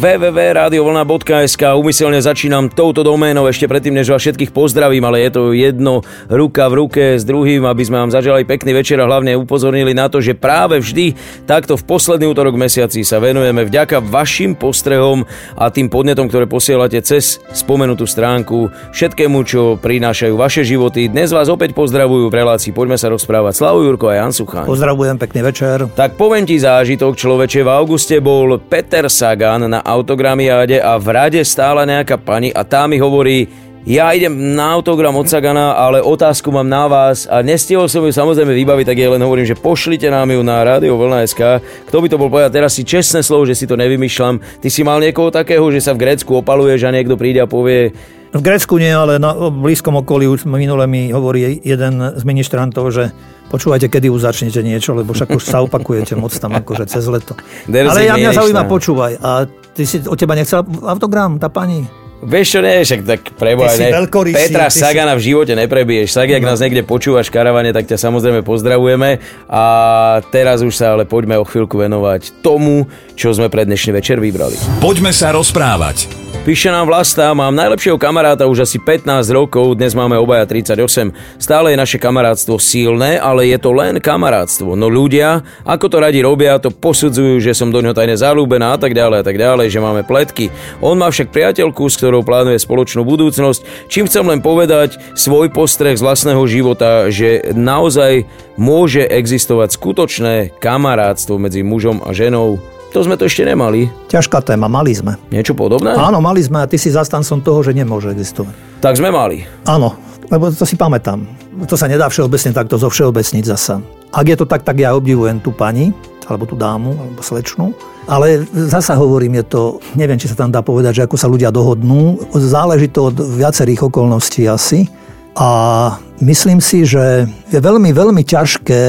www.radiovlna.sk Umyselne začínam touto doménou ešte predtým, než vás všetkých pozdravím, ale je to jedno ruka v ruke s druhým, aby sme vám zažali pekný večer a hlavne upozornili na to, že práve vždy takto v posledný útorok mesiaci sa venujeme vďaka vašim postrehom a tým podnetom, ktoré posielate cez spomenutú stránku všetkému, čo prinášajú vaše životy. Dnes vás opäť pozdravujú v relácii Poďme sa rozprávať Slavu Jurko a Jan Suchan. Pozdravujem, pekný večer. Tak poviem ti zážitok, človeče, v auguste bol Peter Sagan na autogramiáde a v rade stála nejaká pani a tá mi hovorí, ja idem na autogram od Sagana, ale otázku mám na vás a nestihol som ju samozrejme vybaviť, tak ja len hovorím, že pošlite nám ju na Radio Vlna.sk. Kto by to bol povedať, teraz si čestné slovo, že si to nevymýšľam. Ty si mal niekoho takého, že sa v Grécku opaluješ a niekto príde a povie, v Grécku nie, ale na blízkom okolí už minule mi hovorí jeden z ministrantov, že počúvajte, kedy už začnete niečo, lebo však už sa opakujete moc tam akože cez leto. ale ja mňa zaujíma, počúvaj. A ty si od teba nechcela autogram, tá pani? Vieš čo, nie, však tak preboha, ne. Petra Sagana v živote neprebiješ. Tak, ak no. nás niekde počúvaš v karavane, tak ťa samozrejme pozdravujeme. A teraz už sa ale poďme o chvíľku venovať tomu, čo sme pre dnešný večer vybrali. Poďme sa rozprávať. Píše nám Vlasta, mám najlepšieho kamaráta už asi 15 rokov, dnes máme obaja 38. Stále je naše kamarátstvo silné, ale je to len kamarátstvo. No ľudia, ako to radi robia, to posudzujú, že som do ňoho tajne zalúbená a tak ďalej a tak ďalej, že máme pletky. On má však priateľku, s ktorou plánuje spoločnú budúcnosť. Čím chcem len povedať svoj postreh z vlastného života, že naozaj môže existovať skutočné kamarátstvo medzi mužom a ženou to sme to ešte nemali. Ťažká téma, mali sme. Niečo podobné? Áno, mali sme a ty si zastancom toho, že nemôže existovať. Tak sme mali. Áno, lebo to si pamätám. To sa nedá všeobecne takto zo všeobecniť zasa. Ak je to tak, tak ja obdivujem tú pani, alebo tú dámu, alebo slečnu. Ale zasa hovorím, je to, neviem, či sa tam dá povedať, že ako sa ľudia dohodnú. Záleží to od viacerých okolností asi. A myslím si, že je veľmi, veľmi ťažké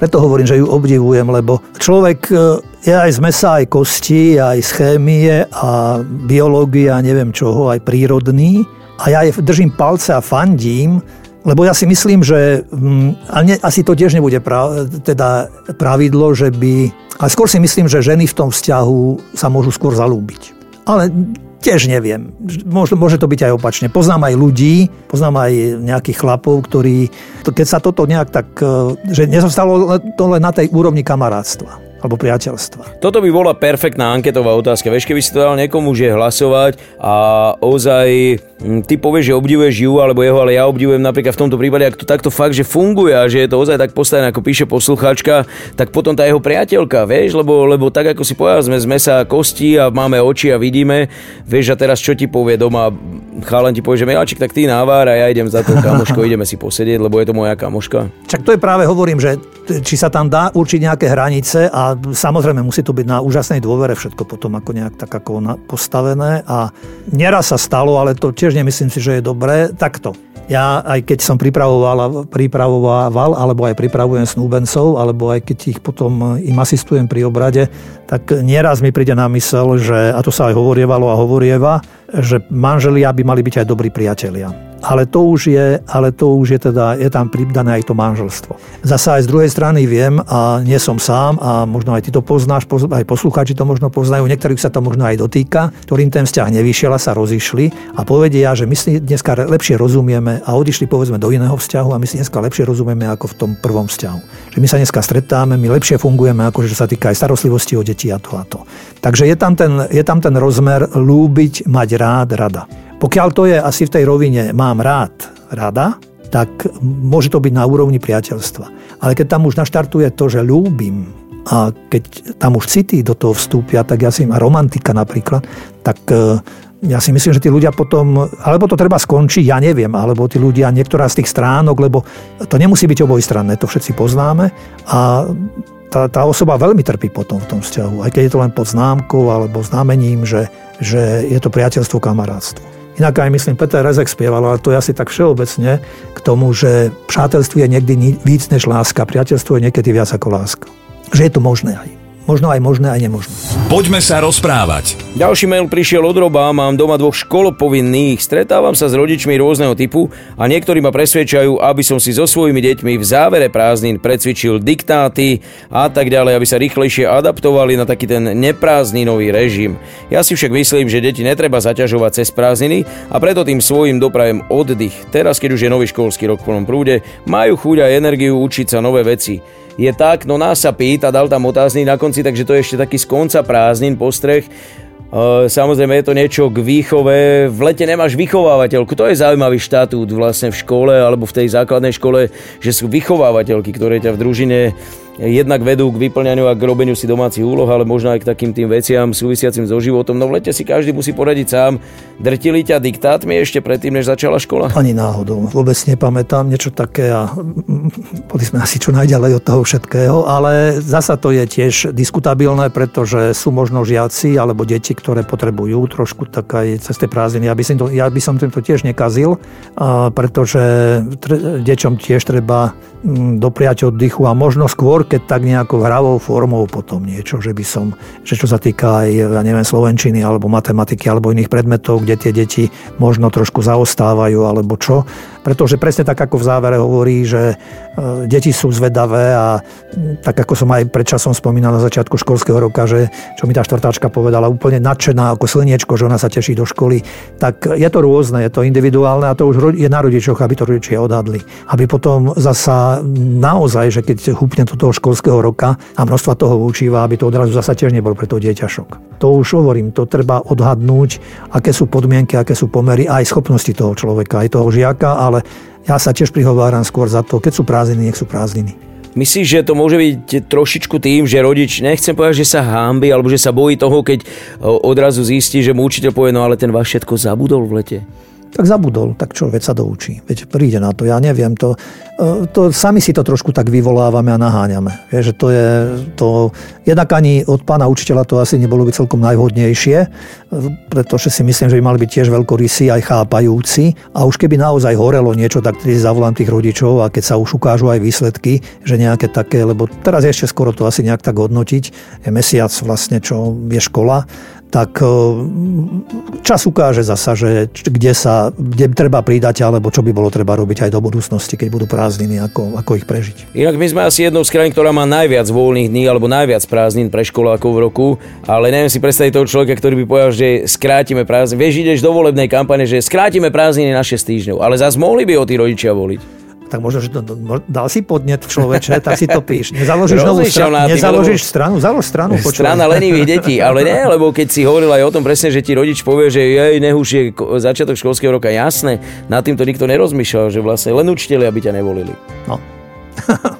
preto hovorím, že ju obdivujem, lebo človek e, je aj z mesa, aj kosti, aj z chémie a biológie a neviem čoho, aj prírodný. A ja držím palce a fandím, lebo ja si myslím, že mm, ale ne, asi to tiež nebude pra, teda pravidlo, že by... Ale skôr si myslím, že ženy v tom vzťahu sa môžu skôr zalúbiť. Ale Tiež neviem. Môže, môže to byť aj opačne. Poznám aj ľudí, poznám aj nejakých chlapov, ktorí, keď sa toto nejak tak, e, že nezostalo to len na tej úrovni kamarátstva alebo priateľstva. Toto by bola perfektná anketová otázka. Vieš, keby si to dal niekomu, že hlasovať a ozaj hm, ty povieš, že obdivuješ ju alebo jeho, ale ja obdivujem napríklad v tomto prípade, ak to takto fakt, že funguje a že je to ozaj tak postavené, ako píše poslucháčka, tak potom tá jeho priateľka, vieš, lebo, lebo tak ako si povedal, sme z mesa kosti a máme oči a vidíme, vieš a teraz čo ti povie doma, chalan ti povie, že Miláčik, tak ty návár a ja idem za to kamoško, ideme si posedieť, lebo je to moja kamoška. Čak to je práve, hovorím, že či sa tam dá určiť nejaké hranice a samozrejme musí to byť na úžasnej dôvere všetko potom ako nejak tak ako postavené a nieraz sa stalo, ale to tiež nemyslím si, že je dobré. Takto. Ja aj keď som pripravoval, pripravoval alebo aj pripravujem snúbencov, alebo aj keď ich potom im asistujem pri obrade, tak nieraz mi príde na mysel, že, a to sa aj hovorievalo a hovorieva, že manželia by mali byť aj dobrí priatelia ale to už je, ale to už je teda, je tam pridané aj to manželstvo. Zasa aj z druhej strany viem, a nie som sám, a možno aj ty to poznáš, aj poslucháči to možno poznajú, niektorých sa to možno aj dotýka, ktorým ten vzťah nevyšiel a sa rozišli a povedia, že my si dneska lepšie rozumieme a odišli povedzme do iného vzťahu a my si dneska lepšie rozumieme ako v tom prvom vzťahu. Že my sa dneska stretáme, my lepšie fungujeme, ako že sa týka aj starostlivosti o deti a to a to. Takže je tam ten, je tam ten rozmer lúbiť, mať rád, rada. Pokiaľ to je asi v tej rovine mám rád, rada, tak môže to byť na úrovni priateľstva. Ale keď tam už naštartuje to, že ľúbim a keď tam už city do toho vstúpia, tak ja si a romantika napríklad, tak e, ja si myslím, že tí ľudia potom, alebo to treba skončiť, ja neviem, alebo tí ľudia, niektorá z tých stránok, lebo to nemusí byť obojstranné, to všetci poznáme a tá, tá osoba veľmi trpí potom v tom vzťahu, aj keď je to len pod známkou alebo znamením, že, že je to priateľstvo, kamarátstvo. Inak aj myslím, Peter Rezek spieval, ale to je asi tak všeobecne k tomu, že přátelství je niekdy víc než láska, priateľstvo je niekedy viac ako láska. Že je to možné aj. Možno aj možné, aj nemožné. Poďme sa rozprávať. Ďalší mail prišiel od Roba, mám doma dvoch školopovinných, stretávam sa s rodičmi rôzneho typu a niektorí ma presvedčajú, aby som si so svojimi deťmi v závere prázdnin precvičil diktáty a tak ďalej, aby sa rýchlejšie adaptovali na taký ten neprázdninový režim. Ja si však myslím, že deti netreba zaťažovať cez prázdniny a preto tým svojim doprajem oddych. Teraz, keď už je nový školský rok v plnom prúde, majú chuť a energiu učiť sa nové veci je tak, no nás sa pýta, dal tam otázny na konci, takže to je ešte taký z konca prázdnin postreh. Samozrejme je to niečo k výchove. V lete nemáš vychovávateľku. To je zaujímavý štatút vlastne v škole alebo v tej základnej škole, že sú vychovávateľky, ktoré ťa v družine jednak vedú k vyplňaniu a k robeniu si domácich úloh, ale možno aj k takým tým veciam súvisiacim so životom. No v lete si každý musí poradiť sám. Drtili ťa diktátmi ešte predtým, než začala škola? Ani náhodou. Vôbec nepamätám niečo také a boli sme asi čo najďalej od toho všetkého, ale zasa to je tiež diskutabilné, pretože sú možno žiaci alebo deti, ktoré potrebujú trošku tak aj cez tie prázdniny. Ja by som to, ja by som to tiež nekazil, pretože deťom tiež treba mm, dopriať oddychu a možno skôr, keď tak nejakou hravou formou potom niečo, že by som, že čo sa týka aj, ja neviem, slovenčiny alebo matematiky alebo iných predmetov, kde tie deti možno trošku zaostávajú alebo čo. Pretože presne tak, ako v závere hovorí, že e, deti sú zvedavé a tak, ako som aj predčasom spomínal na začiatku školského roka, že čo mi tá štvrtáčka povedala, úplne nadšená ako slniečko, že ona sa teší do školy, tak je to rôzne, je to individuálne a to už je na rodičoch, aby to rodičia odhadli. Aby potom zasa naozaj, že keď húpne do toho školského roka a množstva toho učíva, aby to odrazu zasa tiež nebol pre to dieťa šok. To už hovorím, to treba odhadnúť, aké sú podmienky, aké sú pomery aj schopnosti toho človeka, aj toho žiaka, ale ja sa tiež prihováram skôr za to, keď sú prázdniny, nech sú prázdniny. Myslíš, že to môže byť trošičku tým, že rodič, nechcem povedať, že sa hámbi, alebo že sa bojí toho, keď odrazu zistí, že mu učiteľ povie, no ale ten váš všetko zabudol v lete? Tak zabudol, tak čo, veď sa doučí. Veď príde na to, ja neviem, to, e, to sami si to trošku tak vyvolávame a naháňame. Vieš, že to je, to, jednak ani od pána učiteľa to asi nebolo by celkom najvhodnejšie, e, pretože si myslím, že by mali byť tiež veľkorysí, aj chápajúci. A už keby naozaj horelo niečo, tak tedy zavolám tých rodičov a keď sa už ukážu aj výsledky, že nejaké také, lebo teraz ešte skoro to asi nejak tak hodnotiť, je mesiac vlastne, čo je škola, tak e, čas ukáže zasa, že kde, sa, kde treba pridať, alebo čo by bolo treba robiť aj do budúcnosti, keď budú prázdniny, ako, ako ich prežiť. Inak my sme asi jednou z krajín, ktorá má najviac voľných dní alebo najviac prázdnin pre školákov v roku, ale neviem si predstaviť toho človeka, ktorý by povedal, že skrátime prázdniny. Vieš, ideš do volebnej kampane, že skrátime prázdniny na 6 týždňov, ale zase mohli by o tí rodičia voliť tak možno, že to, dal si podnet človeče, tak si to píš. Nezaložíš novú stranu, nezaložíš stranu, založ stranu. Počúvaj. Strana lenivých detí, ale ne, lebo keď si hovoril aj o tom presne, že ti rodič povie, že jej, nech už je začiatok školského roka, jasné, nad týmto nikto nerozmýšľal, že vlastne len učiteľi, aby ťa nevolili. No.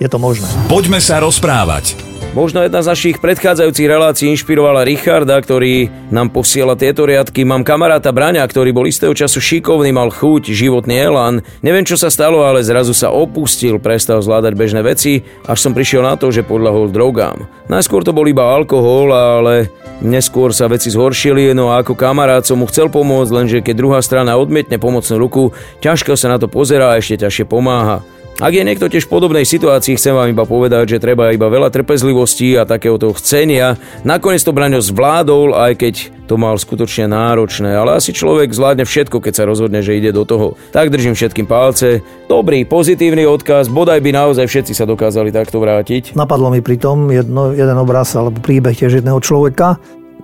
je to možné. Poďme sa rozprávať. Možno jedna z našich predchádzajúcich relácií inšpirovala Richarda, ktorý nám posiela tieto riadky. Mám kamaráta Braňa, ktorý bol istého času šikovný, mal chuť, životný elán. Neviem, čo sa stalo, ale zrazu sa opustil, prestal zvládať bežné veci, až som prišiel na to, že podľahol drogám. Najskôr to bol iba alkohol, ale neskôr sa veci zhoršili, no a ako kamarát som mu chcel pomôcť, lenže keď druhá strana odmietne pomocnú ruku, ťažko sa na to pozerá a ešte ťažšie pomáha. Ak je niekto tiež v podobnej situácii, chcem vám iba povedať, že treba iba veľa trpezlivosti a takéhoto chcenia. Nakoniec to Braňo zvládol, aj keď to mal skutočne náročné, ale asi človek zvládne všetko, keď sa rozhodne, že ide do toho. Tak držím všetkým palce. Dobrý, pozitívny odkaz, bodaj by naozaj všetci sa dokázali takto vrátiť. Napadlo mi pri tom jedno, jeden obraz alebo príbeh tiež jedného človeka,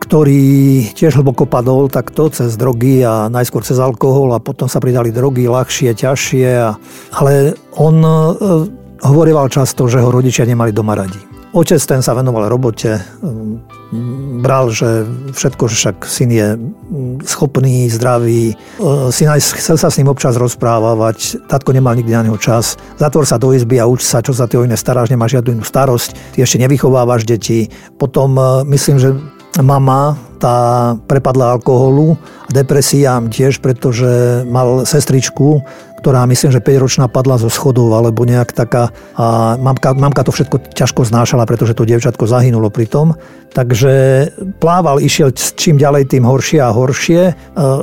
ktorý tiež hlboko padol takto cez drogy a najskôr cez alkohol a potom sa pridali drogy ľahšie, ťažšie. A, ale on e, hovorieval často, že ho rodičia nemali doma radi. Otec ten sa venoval robote, e, bral, že všetko, že však syn je schopný, zdravý, e, syn aj chcel sa s ním občas rozprávať, tatko nemal nikdy na neho čas, zatvor sa do izby a uč sa, čo sa ty o iné staráš, nemáš žiadnu inú starosť, ty ešte nevychovávaš deti. Potom myslím, že mama tá prepadla alkoholu a depresiám tiež, pretože mal sestričku, ktorá myslím, že 5-ročná padla zo schodov alebo nejak taká a mamka, mamka to všetko ťažko znášala, pretože to dievčatko zahynulo pri tom. Takže plával, išiel čím ďalej, tým horšie a horšie. E,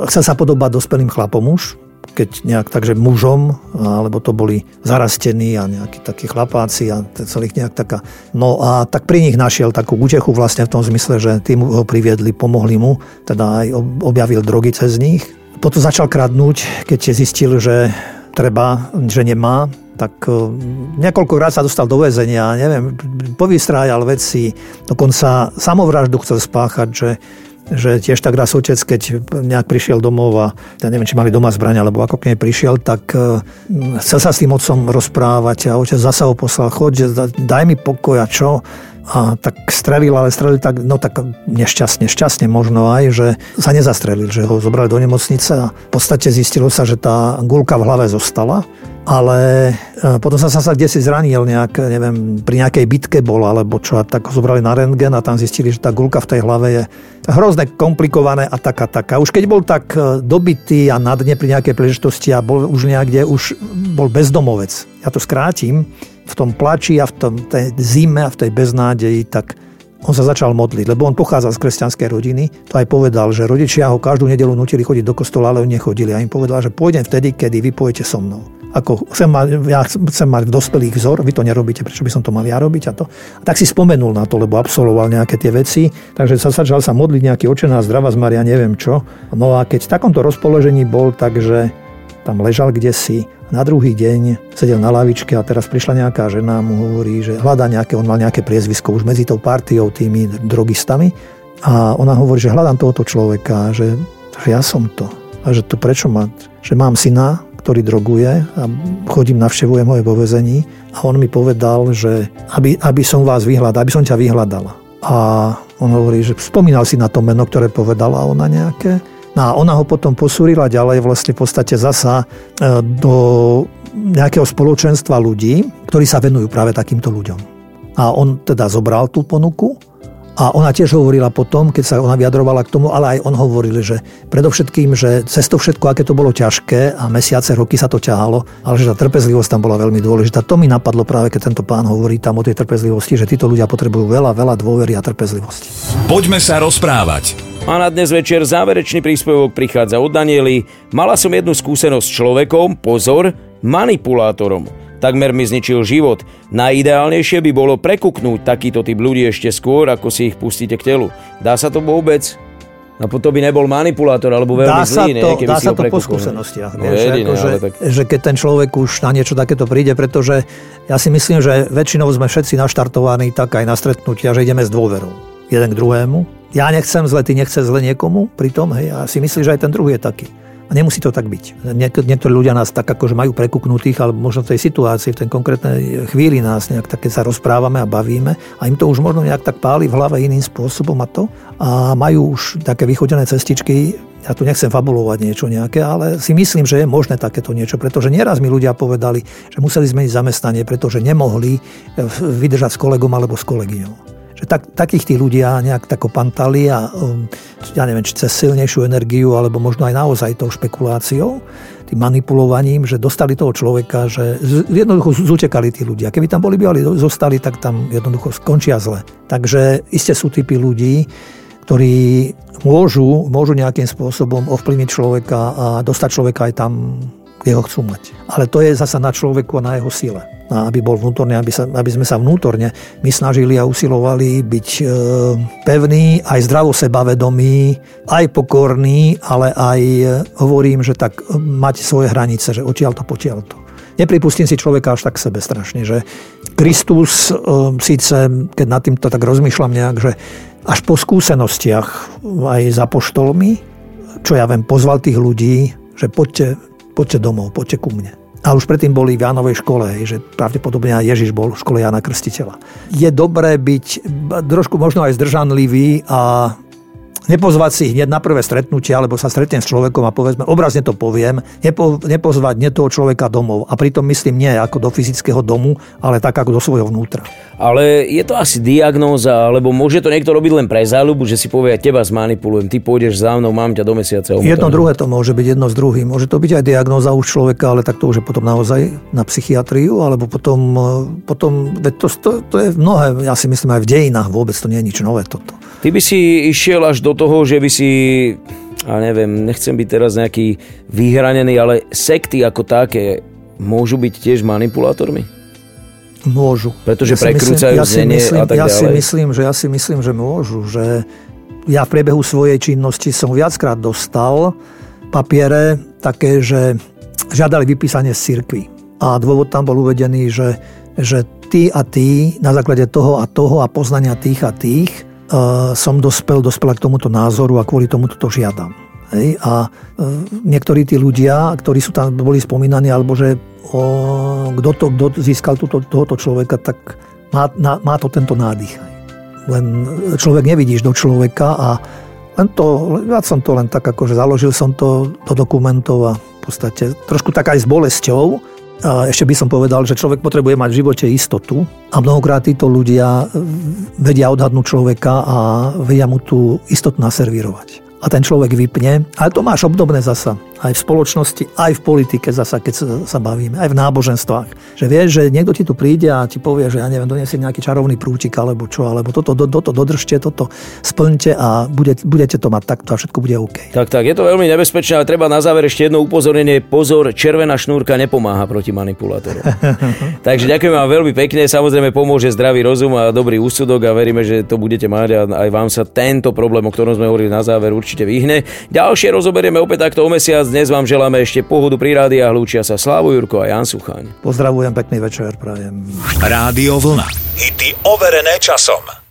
chcel sa podobať dospelým chlapom už, keď nejak takže mužom, alebo to boli zarastení a nejakí takí chlapáci a celých nejak taká. No a tak pri nich našiel takú útechu vlastne v tom zmysle, že tým ho priviedli, pomohli mu, teda aj objavil drogy cez nich. Potom začal kradnúť, keď zistil, že treba, že nemá, tak e, niekoľkokrát sa dostal do väzenia, neviem, povystrájal veci, dokonca samovraždu chcel spáchať, že že tiež tak raz otec, keď nejak prišiel domov a ja neviem, či mali doma zbrania, alebo ako k nej prišiel, tak e, chcel sa s tým otcom rozprávať a otec zasa ho poslal, choď, daj mi pokoj a čo? A tak strelil, ale strelil tak, no tak nešťastne, šťastne možno aj, že sa nezastrelil, že ho zobrali do nemocnice a v podstate zistilo sa, že tá gulka v hlave zostala ale e, potom sa sa kde si zranil nejak, neviem, pri nejakej bitke bol alebo čo, a tak ho zobrali na rentgen a tam zistili, že tá gulka v tej hlave je hrozne komplikované a taká, taká. Už keď bol tak e, dobitý a na dne pri nejakej príležitosti a bol už niekde, už bol bezdomovec. Ja to skrátim, v tom plači a v tom, tej zime a v tej beznádeji, tak on sa začal modliť, lebo on pochádzal z kresťanskej rodiny. To aj povedal, že rodičia ho každú nedelu nutili chodiť do kostola, ale oni nechodili. A im povedal, že pôjdem vtedy, kedy vy pôjdete so mnou. Ako chcem mať, ja chcem mať dospelých vzor, vy to nerobíte, prečo by som to mal ja robiť a to. A tak si spomenul na to, lebo absolvoval nejaké tie veci, takže sa začal sa modliť nejaký očená zdravá z Maria, neviem čo. No a keď v takomto rozpoložení bol, takže tam ležal kde si, na druhý deň sedel na lavičke a teraz prišla nejaká žena a mu hovorí, že hľadá nejaké, on mal nejaké priezvisko už medzi tou partiou, tými drogistami. A ona hovorí, že hľadám tohoto človeka, že, že ja som to. A že to prečo má, že mám syna, ktorý droguje a chodím, navštevujem ho vo vezení a on mi povedal, že aby, aby som vás vyhľadal, aby som ťa vyhľadala. A on hovorí, že spomínal si na to meno, ktoré povedala ona nejaké No a ona ho potom posúrila ďalej vlastne v podstate zasa e, do nejakého spoločenstva ľudí, ktorí sa venujú práve takýmto ľuďom. A on teda zobral tú ponuku a ona tiež hovorila potom, keď sa ona vyjadrovala k tomu, ale aj on hovoril, že predovšetkým, že cez to všetko, aké to bolo ťažké a mesiace, roky sa to ťahalo, ale že tá trpezlivosť tam bola veľmi dôležitá. To mi napadlo práve, keď tento pán hovorí tam o tej trpezlivosti, že títo ľudia potrebujú veľa, veľa dôvery a trpezlivosti. Poďme sa rozprávať. A na dnes večer záverečný príspevok prichádza od Daniely. Mala som jednu skúsenosť s človekom, pozor, manipulátorom. Takmer mi zničil život. Najideálnejšie by bolo prekuknúť takýto typ ľudí ešte skôr, ako si ich pustíte k telu. Dá sa to vôbec? No to by nebol manipulátor, alebo veľmi dá zlý, to, ne, dá sa to po skúsenostiach. No, jedine, ako, že, tak... že keď ten človek už na niečo takéto príde, pretože ja si myslím, že väčšinou sme všetci naštartovaní tak aj na stretnutia, že ideme s dôverou jeden k druhému ja nechcem zle, ty nechce zle niekomu pritom, hej, a si myslí, že aj ten druhý je taký. A nemusí to tak byť. niektorí ľudia nás tak akože majú prekuknutých, alebo možno v tej situácii, v tej konkrétnej chvíli nás nejak také sa rozprávame a bavíme a im to už možno nejak tak páli v hlave iným spôsobom a to. A majú už také vychodené cestičky, ja tu nechcem fabulovať niečo nejaké, ale si myslím, že je možné takéto niečo, pretože nieraz mi ľudia povedali, že museli zmeniť zamestnanie, pretože nemohli vydržať s kolegom alebo s kolegyňou že tak, takých tí ľudia nejak tak opantali a um, ja neviem, či cez silnejšiu energiu, alebo možno aj naozaj tou špekuláciou, tým manipulovaním, že dostali toho človeka, že jednoducho zutekali tí ľudia. Keby tam boli bývali, zostali, tak tam jednoducho skončia zle. Takže iste sú typy ľudí, ktorí môžu, môžu nejakým spôsobom ovplyvniť človeka a dostať človeka aj tam, kde ho chcú mať. Ale to je zasa na človeku a na jeho sile a aby bol vnútorne, aby, sa, aby sme sa vnútorne my snažili a usilovali byť e, pevný, aj zdravo sebavedomí, aj pokorný, ale aj e, hovorím, že tak e, mať svoje hranice, že odtiaľ to, potiaľ to. Nepripustím si človeka až tak sebe strašne, že Kristus e, síce, keď nad týmto tak rozmýšľam nejak, že až po skúsenostiach aj za poštolmi, čo ja viem, pozval tých ľudí, že poďte, poďte domov, poďte ku mne a už predtým boli v Jánovej škole, že pravdepodobne aj Ježiš bol v škole Jana Krstiteľa. Je dobré byť trošku možno aj zdržanlivý a nepozvať si hneď na prvé stretnutie, alebo sa stretnem s človekom a povedzme, obrazne to poviem, nepo, nepozvať nie toho človeka domov. A pritom myslím nie ako do fyzického domu, ale tak ako do svojho vnútra. Ale je to asi diagnóza, alebo môže to niekto robiť len pre záľubu, že si povie, teba zmanipulujem, ty pôjdeš za mnou, mám ťa do mesiaca. Jedno druhé to môže byť jedno s druhým. Môže to byť aj diagnóza už človeka, ale tak to už je potom naozaj na psychiatriu, alebo potom, potom to, to, to je mnohé, ja si myslím aj v dejinách, vôbec to nie je nič nové toto. Ty by si išiel až do toho, že by si a neviem, nechcem byť teraz nejaký vyhranený, ale sekty ako také môžu byť tiež manipulátormi? Môžu. Pretože ja prekrúcajú ja znenie myslím, a tak ja ďalej. si myslím, že ja si myslím, že môžu, že ja v priebehu svojej činnosti som viackrát dostal papiere také, že žiadali vypísanie z cirkvi. A dôvod tam bol uvedený, že, že ty a ty na základe toho a toho a poznania tých a tých som dospel, dospela k tomuto názoru a kvôli tomu to žiadam. Hej? A uh, niektorí tí ľudia, ktorí sú tam boli spomínaní, alebo že kto, to, kto získal túto, tohoto človeka, tak má, na, má to tento nádych. Len človek nevidíš do človeka a len to, ja som to len tak akože založil som to do dokumentov a v podstate trošku tak aj s bolesťou. A ešte by som povedal, že človek potrebuje mať v živote istotu a mnohokrát títo ľudia vedia odhadnúť človeka a vedia mu tú istotu naservírovať a ten človek vypne. Ale to máš obdobné zasa. Aj v spoločnosti, aj v politike zasa, keď sa, sa bavíme, aj v náboženstvách. Že vieš, že niekto ti tu príde a ti povie, že ja neviem, donesie nejaký čarovný prútik alebo čo, alebo toto, do, toto dodržte, toto splňte a bude, budete to mať takto a všetko bude OK. Tak, tak, je to veľmi nebezpečné, ale treba na záver ešte jedno upozornenie. Pozor, červená šnúrka nepomáha proti manipulátorom. Takže ďakujem vám veľmi pekne, samozrejme pomôže zdravý rozum a dobrý úsudok a veríme, že to budete mať a aj vám sa tento problém, o ktorom sme hovorili na záver, určite vyhne. Ďalšie rozoberieme opäť takto o mesiac. Dnes vám želáme ešte pohodu pri rádiách. Lúčia sa Slávo Jurko a Jan Suchaň. Pozdravujem, pekný večer, prajem. Rádio Vlna. Hity overené časom.